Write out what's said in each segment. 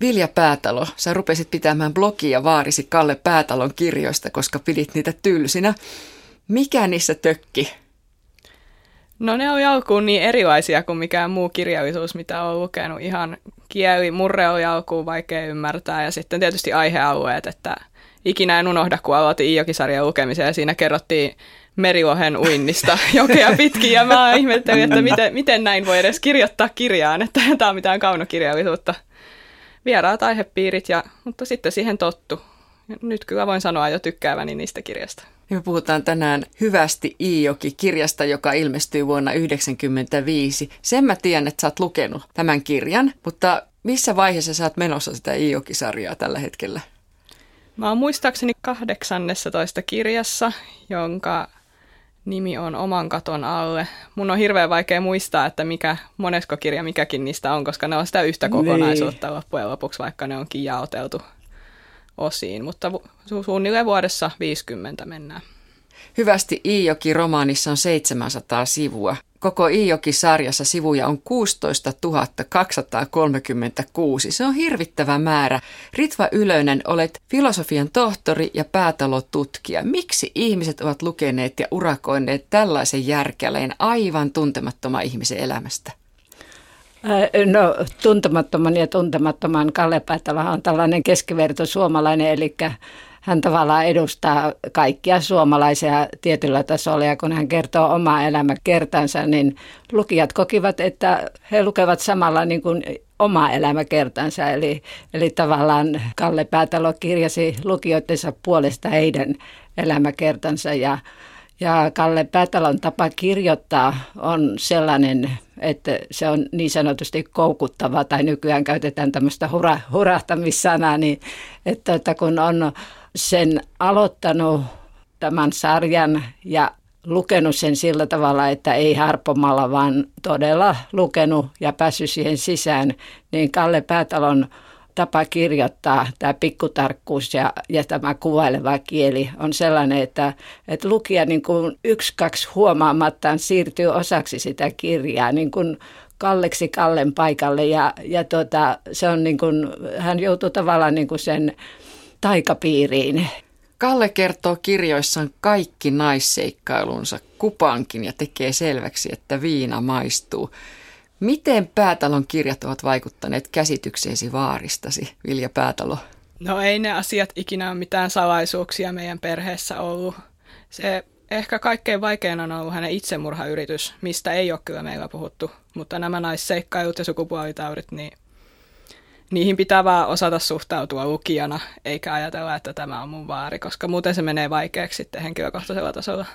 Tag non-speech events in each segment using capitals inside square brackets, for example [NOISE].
Vilja Päätalo, sä rupesit pitämään blogia vaarisi Kalle Päätalon kirjoista, koska pidit niitä tylsinä. Mikä niissä tökki? No ne on alkuun niin erilaisia kuin mikään muu kirjallisuus, mitä on lukenut. Ihan kieli, murre on alkuun vaikea ymmärtää ja sitten tietysti aihealueet, että ikinä en unohda, kun aloitin Iijoki-sarjan lukemisen ja siinä kerrottiin merilohen uinnista [LAUGHS] jokea pitkin ja mä ihmettelin, että miten, miten näin voi edes kirjoittaa kirjaan, että tämä on mitään kaunokirjallisuutta. Vieraat aihepiirit, ja, mutta sitten siihen tottu. Nyt kyllä voin sanoa jo tykkääväni niistä kirjasta. Ja me puhutaan tänään Hyvästi Iijoki-kirjasta, joka ilmestyy vuonna 1995. Sen mä tiedän, että sä oot lukenut tämän kirjan, mutta missä vaiheessa sä oot menossa sitä Iijoki-sarjaa tällä hetkellä? Mä oon muistaakseni 18 kirjassa, jonka nimi on Oman katon alle. Mun on hirveän vaikea muistaa, että mikä monesko kirja mikäkin niistä on, koska ne on sitä yhtä niin. kokonaisuutta niin. loppujen lopuksi, vaikka ne onkin jaoteltu osiin, mutta su- suunnilleen vuodessa 50 mennään. Hyvästi Iijoki-romaanissa on 700 sivua. Koko Iijoki-sarjassa sivuja on 16 236. Se on hirvittävä määrä. Ritva Ylönen, olet filosofian tohtori ja päätalotutkija. Miksi ihmiset ovat lukeneet ja urakoineet tällaisen järkäleen aivan tuntemattoman ihmisen elämästä? No tuntemattoman ja tuntemattoman Kalle Päätälä on tällainen keskiverto suomalainen, eli hän tavallaan edustaa kaikkia suomalaisia tietyllä tasolla ja kun hän kertoo omaa elämäkertansa, niin lukijat kokivat, että he lukevat samalla niin kuin oma elämäkertansa. Eli, eli tavallaan Kalle Päätalo kirjasi lukijoidensa puolesta heidän elämäkertansa ja ja Kalle Päätalon tapa kirjoittaa on sellainen, että se on niin sanotusti koukuttava, tai nykyään käytetään tämmöistä hura, hurahtamissanaa, niin että, että kun on sen aloittanut tämän sarjan ja lukenut sen sillä tavalla, että ei harpomalla, vaan todella lukenut ja päässyt siihen sisään, niin Kalle Päätalon tapa kirjoittaa, tämä pikkutarkkuus ja, ja tämä kuvaileva kieli on sellainen, että, että lukija niin kuin yksi, kaksi huomaamattaan siirtyy osaksi sitä kirjaa, niin kuin Kalleksi Kallen paikalle. Ja, ja tuota, se on niin kuin, hän joutuu tavallaan niin kuin sen taikapiiriin. Kalle kertoo kirjoissaan kaikki naisseikkailunsa kupankin ja tekee selväksi, että viina maistuu. Miten Päätalon kirjat ovat vaikuttaneet käsitykseesi vaaristasi, Vilja Päätalo? No ei ne asiat ikinä ole mitään salaisuuksia meidän perheessä ollut. Se ehkä kaikkein vaikein on ollut hänen itsemurhayritys, mistä ei ole kyllä meillä puhuttu. Mutta nämä naisseikkailut ja sukupuolitaurit, niin niihin pitää vaan osata suhtautua lukijana, eikä ajatella, että tämä on mun vaari, koska muuten se menee vaikeaksi sitten henkilökohtaisella tasolla.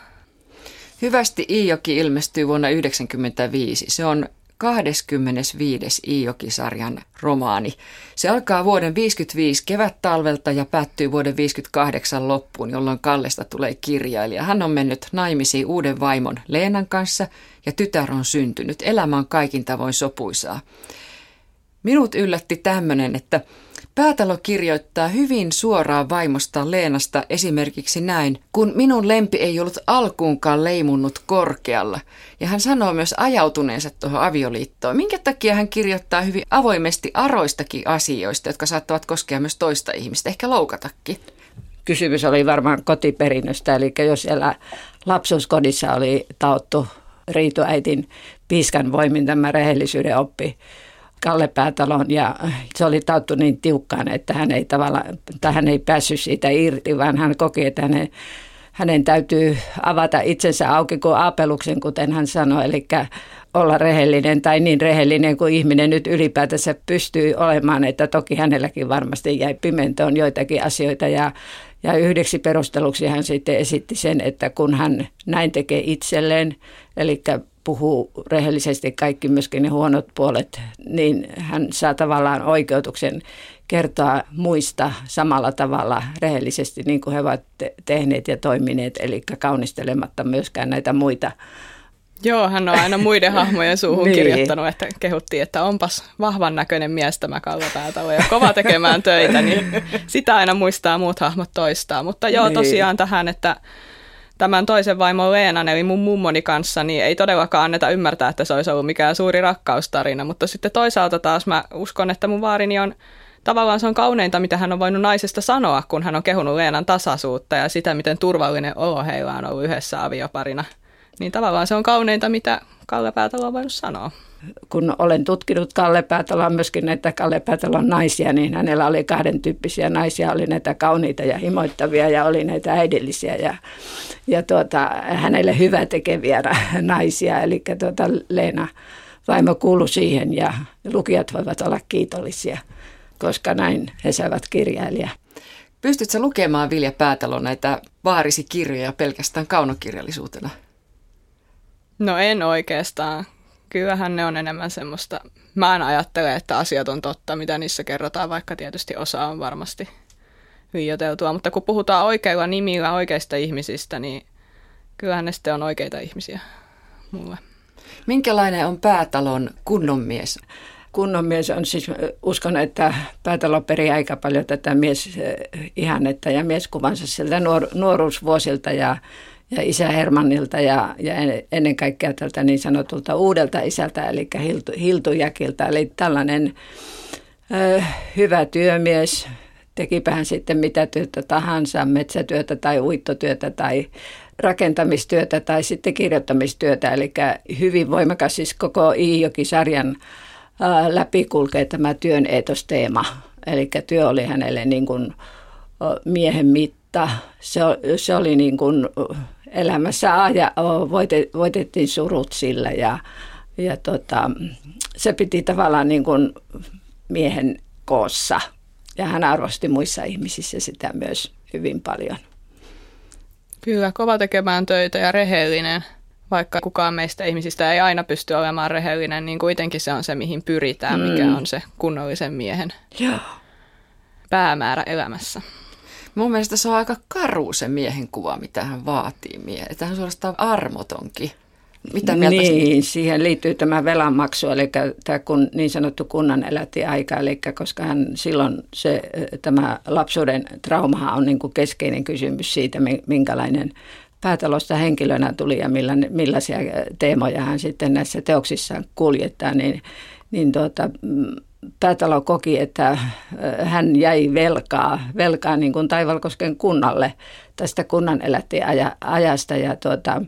Hyvästi Iijoki ilmestyy vuonna 1995. Se on 25. Iijoki-sarjan romaani. Se alkaa vuoden 55 kevät-talvelta ja päättyy vuoden 58 loppuun, jolloin Kallesta tulee kirjailija. Hän on mennyt naimisiin uuden vaimon Leenan kanssa ja tytär on syntynyt. Elämä on kaikin tavoin sopuisaa. Minut yllätti tämmöinen, että Päätalo kirjoittaa hyvin suoraan vaimosta Leenasta esimerkiksi näin, kun minun lempi ei ollut alkuunkaan leimunnut korkealla. Ja hän sanoo myös ajautuneensa tuohon avioliittoon. Minkä takia hän kirjoittaa hyvin avoimesti aroistakin asioista, jotka saattavat koskea myös toista ihmistä, ehkä loukatakin? Kysymys oli varmaan kotiperinnöstä, eli jos siellä lapsuuskodissa oli tauttu Riituäitin piiskan voimin tämä rehellisyyden oppi, Kalle Päätalon ja se oli tauttu niin tiukkaan, että hän ei tavallaan, hän ei päässyt siitä irti, vaan hän koki, että hänen, hänen täytyy avata itsensä auki kuin aapeluksen, kuten hän sanoi, eli olla rehellinen tai niin rehellinen kuin ihminen nyt ylipäätänsä pystyy olemaan, että toki hänelläkin varmasti jäi pimentoon joitakin asioita. Ja, ja yhdeksi perusteluksi hän sitten esitti sen, että kun hän näin tekee itselleen, eli puhuu rehellisesti kaikki myöskin ne huonot puolet, niin hän saa tavallaan oikeutuksen kertoa muista samalla tavalla rehellisesti, niin kuin he ovat tehneet ja toimineet, eli kaunistelematta myöskään näitä muita. Joo, hän on aina muiden [LAUGHS] hahmojen suuhun niin. kirjoittanut, että kehuttiin, että onpas vahvan näköinen mies tämä Kalle Päätalo ja kova tekemään töitä, niin [LAUGHS] sitä aina muistaa muut hahmot toistaa. Mutta joo, niin. tosiaan tähän, että tämän toisen vaimon Leenan, eli mun mummoni kanssa, niin ei todellakaan anneta ymmärtää, että se olisi ollut mikään suuri rakkaustarina. Mutta sitten toisaalta taas mä uskon, että mun vaarini on tavallaan se on kauneinta, mitä hän on voinut naisesta sanoa, kun hän on kehunut Leenan tasaisuutta ja sitä, miten turvallinen olo heillä on ollut yhdessä avioparina. Niin tavallaan se on kauneinta, mitä Kalle Päätalo on voinut sanoa kun olen tutkinut Kalle Päätalon, myöskin näitä Kalle Päätalon naisia, niin hänellä oli kahden tyyppisiä naisia. Oli näitä kauniita ja himoittavia ja oli näitä äidillisiä ja, ja tuota, hänelle hyvä tekeviä naisia. Eli tuota, Leena vaimo kuului siihen ja lukijat voivat olla kiitollisia, koska näin he saavat kirjailija. Pystytkö lukemaan Vilja Päätalo näitä vaarisi kirjoja pelkästään kaunokirjallisuutena? No en oikeastaan kyllähän ne on enemmän semmoista, mä en ajattele, että asiat on totta, mitä niissä kerrotaan, vaikka tietysti osa on varmasti liioiteltua, mutta kun puhutaan oikeilla nimillä oikeista ihmisistä, niin kyllähän ne sitten on oikeita ihmisiä mulle. Minkälainen on päätalon kunnon mies? Kunnon mies on siis, uskon, että päätalo perii aika paljon tätä mies ihannetta ja mieskuvansa sieltä nuor- nuoruusvuosilta ja ja isä Hermannilta ja, ja ennen kaikkea tältä niin sanotulta uudelta isältä, eli Hiltu, Hiltujakilta. Eli tällainen ö, hyvä työmies, tekipähän sitten mitä työtä tahansa, metsätyötä tai uittotyötä tai rakentamistyötä tai sitten kirjoittamistyötä. Eli hyvin voimakas siis koko Iijoki-sarjan läpi kulkee tämä työn eetosteema. Eli työ oli hänelle niin kuin miehen mitta. Se, se oli niin kuin elämässä aja, voitettiin surut sillä ja, ja tota, se piti tavallaan niin kuin miehen koossa. Ja hän arvosti muissa ihmisissä sitä myös hyvin paljon. Kyllä, kova tekemään töitä ja rehellinen. Vaikka kukaan meistä ihmisistä ei aina pysty olemaan rehellinen, niin kuitenkin se on se, mihin pyritään, mikä mm. on se kunnollisen miehen Joo. päämäärä elämässä. Mun mielestä se on aika karu se miehen kuva, mitä hän vaatii miehen. Että hän suorastaan armotonkin. Mitä mieltä niin, siihen liittyy tämä velanmaksu, eli tämä kun, niin sanottu kunnan elätti aika, eli koska hän silloin se, tämä lapsuuden trauma on niin kuin keskeinen kysymys siitä, minkälainen päätalosta henkilönä tuli ja millaisia teemoja hän sitten näissä teoksissaan kuljettaa, niin, niin tuota, Päätalo koki, että äh, hän jäi velkaa, velkaa niin kuin Taivalkosken kunnalle. Tästä kunnan ajasta ja tuota,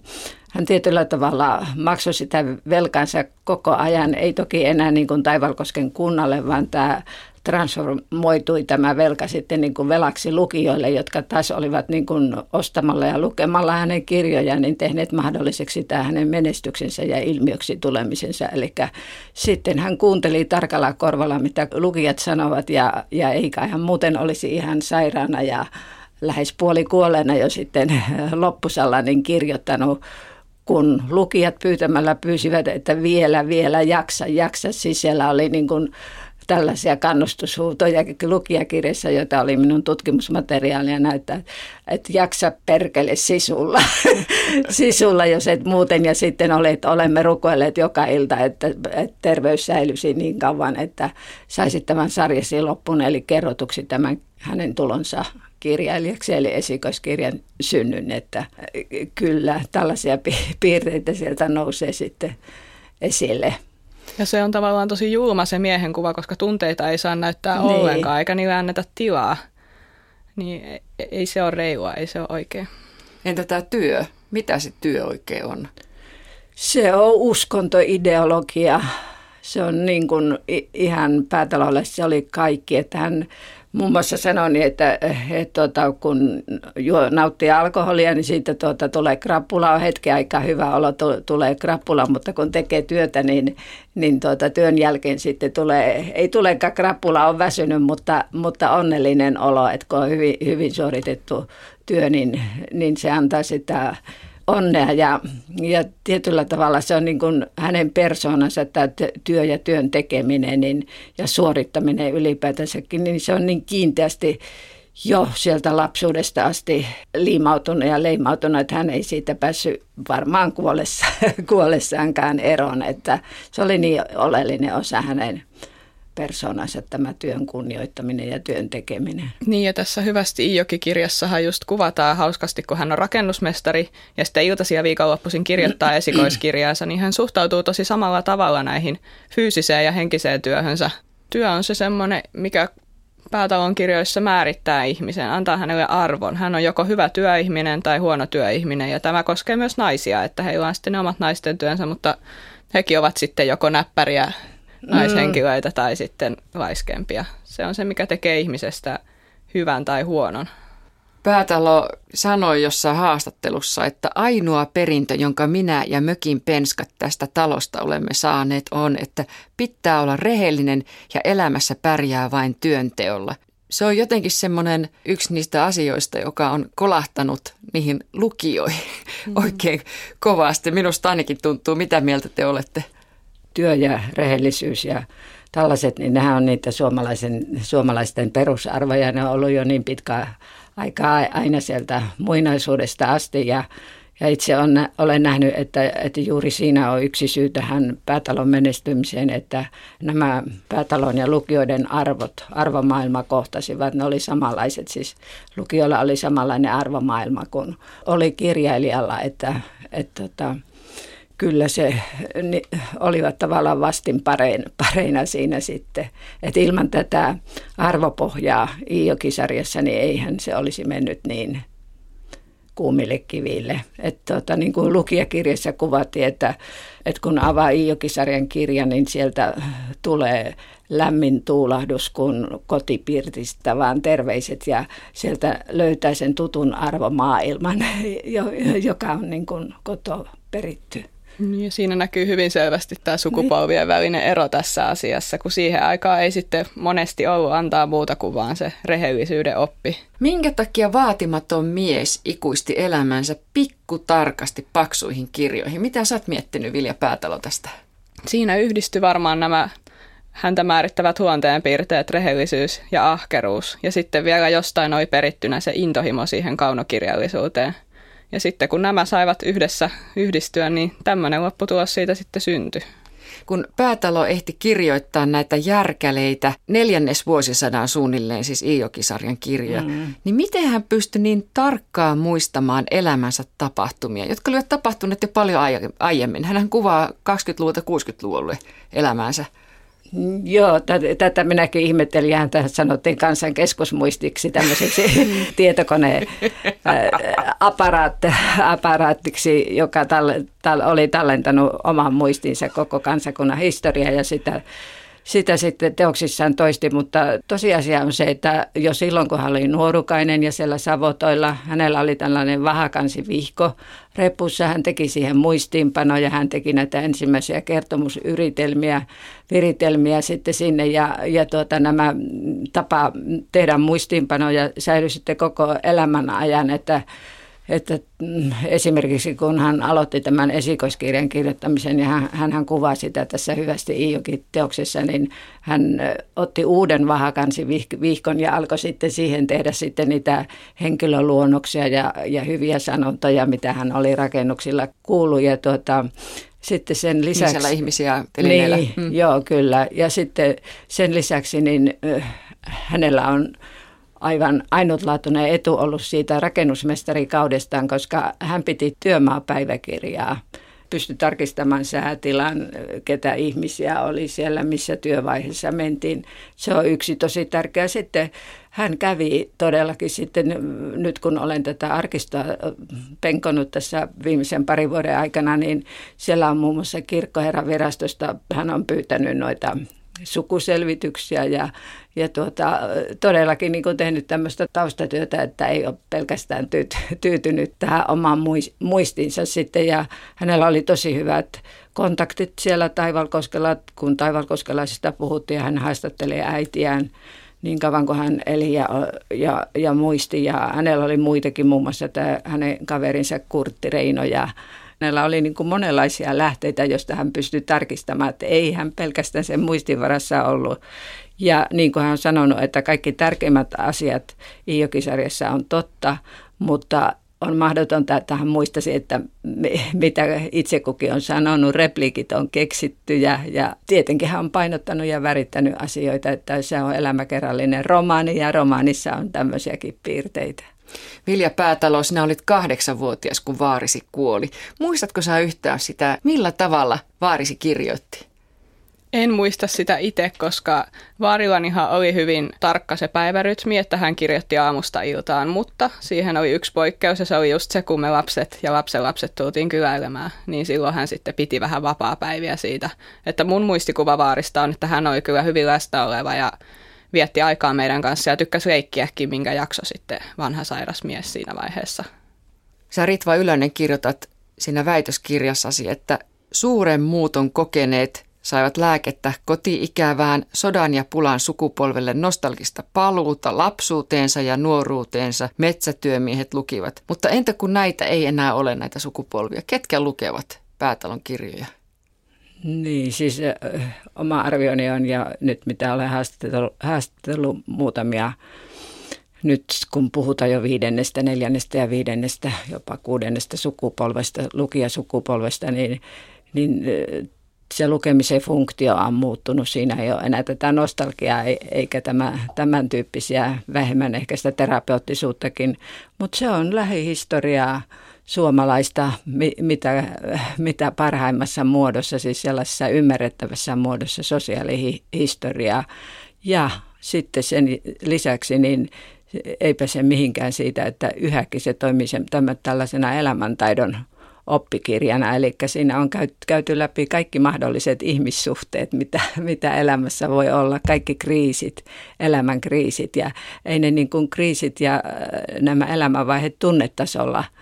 hän tietyllä tavalla maksoi sitä velkansa koko ajan, ei toki enää niin kuin Taivalkosken kunnalle, vaan tämä transformoitui tämä velka sitten niin kuin velaksi lukijoille, jotka taas olivat niin kuin ostamalla ja lukemalla hänen kirjojaan, niin tehneet mahdolliseksi tämä hänen menestyksensä ja ilmiöksi tulemisensa. Eli sitten hän kuunteli tarkalla korvalla, mitä lukijat sanovat, ja, ja eikä hän muuten olisi ihan sairaana ja lähes puoli kuolleena jo sitten [LAUGHS] loppusalla niin kirjoittanut kun lukijat pyytämällä pyysivät, että vielä, vielä jaksa, jaksa. Siis siellä oli niin kuin tällaisia kannustushuutoja lukijakirjassa, joita oli minun tutkimusmateriaalia näyttää, että jaksa perkele sisulla, [LAUGHS] sisulla, jos et muuten. Ja sitten olet, olemme rukoilleet joka ilta, että, että terveys säilyisi niin kauan, että saisit tämän sarjasi loppuun, eli kerrotuksi tämän hänen tulonsa kirjailijaksi, eli esikoiskirjan synnyn, että kyllä tällaisia piirteitä sieltä nousee sitten esille. Ja se on tavallaan tosi julma se miehen kuva, koska tunteita ei saa näyttää niin. ollenkaan, eikä niillä anneta tilaa. Niin e, ei se ole reilua, ei se ole oikein. Entä tämä työ? Mitä se työ oikein on? Se on uskontoideologia. Se on niin kuin ihan päätalolle se oli kaikki, että hän muun muassa sanoi, niin, että, että tuota, kun juo, nauttii alkoholia, niin siitä tuota, tulee krappula, on hetken aikaa hyvä olo, tulee krappula, mutta kun tekee työtä, niin, niin tuota, työn jälkeen sitten tulee, ei tulekaan krappula, on väsynyt, mutta, mutta onnellinen olo, että kun on hyvin, hyvin suoritettu työ, niin, niin se antaa sitä onnea ja, ja tietyllä tavalla se on niin kuin hänen persoonansa, tämä työ ja työn tekeminen niin, ja suorittaminen ylipäätänsäkin, niin se on niin kiinteästi jo sieltä lapsuudesta asti liimautunut ja leimautunut, että hän ei siitä päässyt varmaan kuollessa, [LAUGHS] kuollessaankaan eroon, että se oli niin oleellinen osa hänen persoonansa tämä työn kunnioittaminen ja työn tekeminen. Niin ja tässä hyvästi Iijoki-kirjassahan just kuvataan hauskasti, kun hän on rakennusmestari ja sitten iltaisin ja viikonloppuisin kirjoittaa esikoiskirjaansa, niin hän suhtautuu tosi samalla tavalla näihin fyysiseen ja henkiseen työhönsä. Työ on se semmoinen, mikä päätalon kirjoissa määrittää ihmisen, antaa hänelle arvon. Hän on joko hyvä työihminen tai huono työihminen ja tämä koskee myös naisia, että heillä on sitten ne omat naisten työnsä, mutta hekin ovat sitten joko näppäriä naishenkilöitä mm. tai sitten laiskempia. Se on se, mikä tekee ihmisestä hyvän tai huonon. Päätalo sanoi jossain haastattelussa, että ainoa perintö, jonka minä ja mökin penskat tästä talosta olemme saaneet, on, että pitää olla rehellinen ja elämässä pärjää vain työnteolla. Se on jotenkin semmoinen yksi niistä asioista, joka on kolahtanut niihin lukijoihin mm-hmm. [LAUGHS] oikein kovasti. Minusta ainakin tuntuu. Mitä mieltä te olette? Työ ja rehellisyys ja tällaiset, niin nehän on niitä suomalaisen, suomalaisten perusarvoja. Ne on ollut jo niin pitkä aikaa aina sieltä muinaisuudesta asti ja, ja itse on, olen nähnyt, että, että juuri siinä on yksi syy tähän päätalon menestymiseen, että nämä päätalon ja lukioiden arvot, arvomaailma kohtasivat. Ne oli samanlaiset, siis lukiolla oli samanlainen arvomaailma kuin oli kirjailijalla, että, että, että kyllä se niin, olivat tavallaan vastin pareina siinä sitten. Et ilman tätä arvopohjaa Iiokisarjassa, niin eihän se olisi mennyt niin kuumille kiville. Et tota, niin kuin lukijakirjassa kuvattiin, että, että kun avaa Iiokisarjan kirja, niin sieltä tulee lämmin tuulahdus kun kotipirtistä, vaan terveiset ja sieltä löytää sen tutun arvomaailman, [LAUGHS] joka on niin kuin koto peritty. Niin, ja siinä näkyy hyvin selvästi tämä sukupolvien välinen ero tässä asiassa, kun siihen aikaan ei sitten monesti ollut antaa muuta kuin vaan se rehellisyyden oppi. Minkä takia vaatimaton mies ikuisti elämänsä pikku tarkasti paksuihin kirjoihin? Mitä sä oot miettinyt Vilja Päätalo tästä? Siinä yhdistyi varmaan nämä häntä määrittävät huonteenpiirteet, rehellisyys ja ahkeruus. Ja sitten vielä jostain oli perittynä se intohimo siihen kaunokirjallisuuteen – ja sitten kun nämä saivat yhdessä yhdistyä, niin tämmöinen lopputulos siitä sitten syntyi. Kun Päätalo ehti kirjoittaa näitä järkäleitä neljännes vuosisadan suunnilleen, siis Iiokisarjan kirjoja, mm. niin miten hän pystyi niin tarkkaan muistamaan elämänsä tapahtumia, jotka olivat tapahtuneet jo paljon aiemmin. Hän kuvaa 20-luvulta 60-luvulle elämäänsä. Joo, tätä minäkin ihmettelin. Tähän sanottiin kansan keskusmuistiksi, tämmöiseksi [LAUGHS] tietokoneaparaattiksi, joka talle, tal, oli tallentanut oman muistinsa koko kansakunnan historiaa ja sitä sitä sitten teoksissaan toisti, mutta tosiasia on se, että jo silloin kun hän oli nuorukainen ja siellä Savotoilla, hänellä oli tällainen vihko repussa, hän teki siihen muistiinpanoja, hän teki näitä ensimmäisiä kertomusyritelmiä, viritelmiä sitten sinne ja, ja tuota, nämä tapa tehdä muistiinpanoja säilyi sitten koko elämän ajan, että että mm, esimerkiksi kun hän aloitti tämän esikoiskirjan kirjoittamisen ja hän, hän kuvaa sitä tässä hyvästi Iijokin teoksessa, niin hän otti uuden vahakansi vihkon ja alkoi sitten siihen tehdä sitten niitä henkilöluonnoksia ja, ja hyviä sanontoja, mitä hän oli rakennuksilla kuullut ja tuota, sitten sen lisäksi... Niin ihmisiä telineillä. Niin, mm. joo kyllä. Ja sitten sen lisäksi niin hänellä on aivan ainutlaatuinen etu ollut siitä rakennusmestarikaudestaan, koska hän piti työmaapäiväkirjaa. Pystyi tarkistamaan säätilan, ketä ihmisiä oli siellä, missä työvaiheessa mentiin. Se on yksi tosi tärkeä. Sitten hän kävi todellakin sitten, nyt kun olen tätä arkistoa penkonut tässä viimeisen parin vuoden aikana, niin siellä on muun muassa kirkkoherran virastosta, hän on pyytänyt noita sukuselvityksiä ja, ja tuota, todellakin niin kuin tehnyt tämmöistä taustatyötä, että ei ole pelkästään tyyty, tyytynyt tähän omaan muistinsa sitten. Ja hänellä oli tosi hyvät kontaktit siellä Taivalkoskella, kun Taivalkoskelaisista puhuttiin ja hän haastattelee äitiään niin kauan kuin hän eli ja, ja, ja muisti. Ja hänellä oli muitakin, muun muassa tämä hänen kaverinsa Kurtti Reino ja Hänellä oli niin kuin monenlaisia lähteitä, joista hän pystyi tarkistamaan, että ei hän pelkästään sen muistinvarassa ollut. Ja niin kuin hän on sanonut, että kaikki tärkeimmät asiat Iiokisarjassa on totta, mutta on mahdotonta, että hän muistaisi, että mitä itse kukin on sanonut, repliikit on keksitty ja, ja tietenkin hän on painottanut ja värittänyt asioita, että se on elämäkerrallinen romaani ja romaanissa on tämmöisiäkin piirteitä. Vilja Päätalo, sinä olit kahdeksanvuotias, kun vaarisi kuoli. Muistatko sä yhtään sitä, millä tavalla vaarisi kirjoitti? En muista sitä itse, koska Vaarilanihan oli hyvin tarkka se päivärytmi, että hän kirjoitti aamusta iltaan, mutta siihen oli yksi poikkeus ja se oli just se, kun me lapset ja lapset tultiin kyläilemään, niin silloin hän sitten piti vähän vapaa-päiviä siitä. Että mun muistikuva Vaarista on, että hän oli kyllä hyvin läsnä oleva ja vietti aikaa meidän kanssa ja tykkäsi leikkiäkin, minkä jakso sitten vanha sairas mies siinä vaiheessa. Sä Ritva Ylönen kirjoitat siinä väitöskirjassasi, että suuren muuton kokeneet saivat lääkettä koti-ikävään sodan ja pulan sukupolvelle nostalgista paluuta lapsuuteensa ja nuoruuteensa metsätyömiehet lukivat. Mutta entä kun näitä ei enää ole näitä sukupolvia? Ketkä lukevat päätalon kirjoja? Niin, siis oma arvioni on, ja nyt mitä olen haastatellut, haastatellut muutamia, nyt kun puhutaan jo viidennestä, neljännestä ja viidennestä, jopa kuudennesta sukupolvesta, lukijasukupolvesta, niin, niin se lukemisen funktio on muuttunut. Siinä ei ole enää tätä nostalgiaa eikä tämä, tämän tyyppisiä vähemmän ehkä sitä terapeuttisuuttakin, mutta se on lähihistoriaa suomalaista, mitä, mitä parhaimmassa muodossa, siis sellaisessa ymmärrettävässä muodossa sosiaalihistoriaa. Ja sitten sen lisäksi niin eipä se mihinkään siitä, että yhäkin se toimii sen, tällaisena elämäntaidon oppikirjana. Eli siinä on käyty läpi kaikki mahdolliset ihmissuhteet, mitä, mitä elämässä voi olla, kaikki kriisit, elämän kriisit. Ja ei ne niin kuin kriisit ja äh, nämä elämänvaiheet tunnetasolla –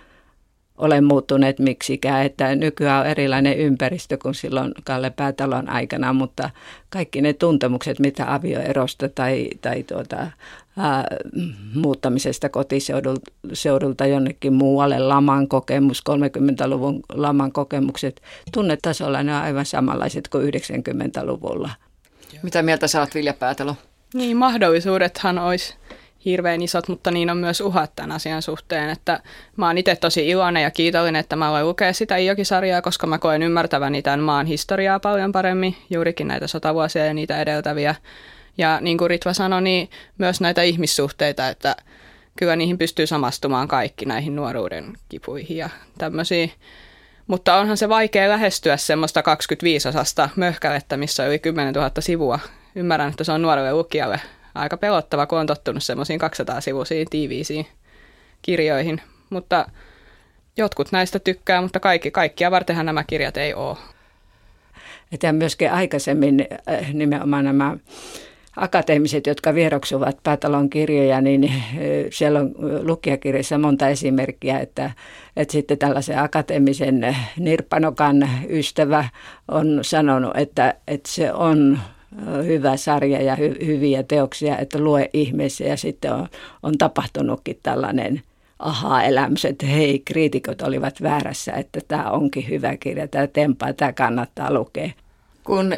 ole muuttuneet miksikään, että nykyään on erilainen ympäristö kuin silloin Kalle Päätalon aikana, mutta kaikki ne tuntemukset, mitä avioerosta tai, tai tuota, ää, muuttamisesta kotiseudulta jonnekin muualle, laman kokemus, 30-luvun laman kokemukset, tunnetasolla ne on aivan samanlaiset kuin 90-luvulla. Mitä mieltä saat Vilja Päätalo? Niin, mahdollisuudethan olisi hirveän isot, mutta niin on myös uhat tämän asian suhteen, että mä oon itse tosi iloinen ja kiitollinen, että mä voin lukea sitä Iokisarjaa, koska mä koen ymmärtäväni tämän maan historiaa paljon paremmin, juurikin näitä sotavuosia ja niitä edeltäviä. Ja niin kuin Ritva sanoi, niin myös näitä ihmissuhteita, että kyllä niihin pystyy samastumaan kaikki näihin nuoruuden kipuihin ja tämmöisiin. Mutta onhan se vaikea lähestyä semmoista 25-osasta möhkälettä, missä on yli 10 000 sivua. Ymmärrän, että se on nuorelle lukijalle aika pelottava, kun on tottunut semmoisiin 200-sivuisiin tiiviisiin kirjoihin. Mutta jotkut näistä tykkää, mutta kaikki, kaikkia vartenhan nämä kirjat ei ole. Ja myöskin aikaisemmin äh, nimenomaan nämä akateemiset, jotka vieroksuvat päätalon kirjoja, niin äh, siellä on lukijakirjassa monta esimerkkiä, että, että sitten tällaisen akateemisen nirppanokan ystävä on sanonut, että, että se on hyvä sarja ja hy, hyviä teoksia, että lue ihmeessä ja sitten on, on tapahtunutkin tällainen aha-elämys, että hei, kriitikot olivat väärässä, että tämä onkin hyvä kirja, tämä tempaa, tämä kannattaa lukea. Kun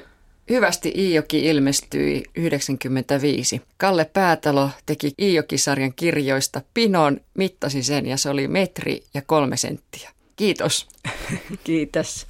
Hyvästi Iijoki ilmestyi 95. Kalle Päätalo teki Iijoki-sarjan kirjoista pinon, mittasi sen ja se oli metri ja kolme senttiä. Kiitos. [LAUGHS] Kiitos.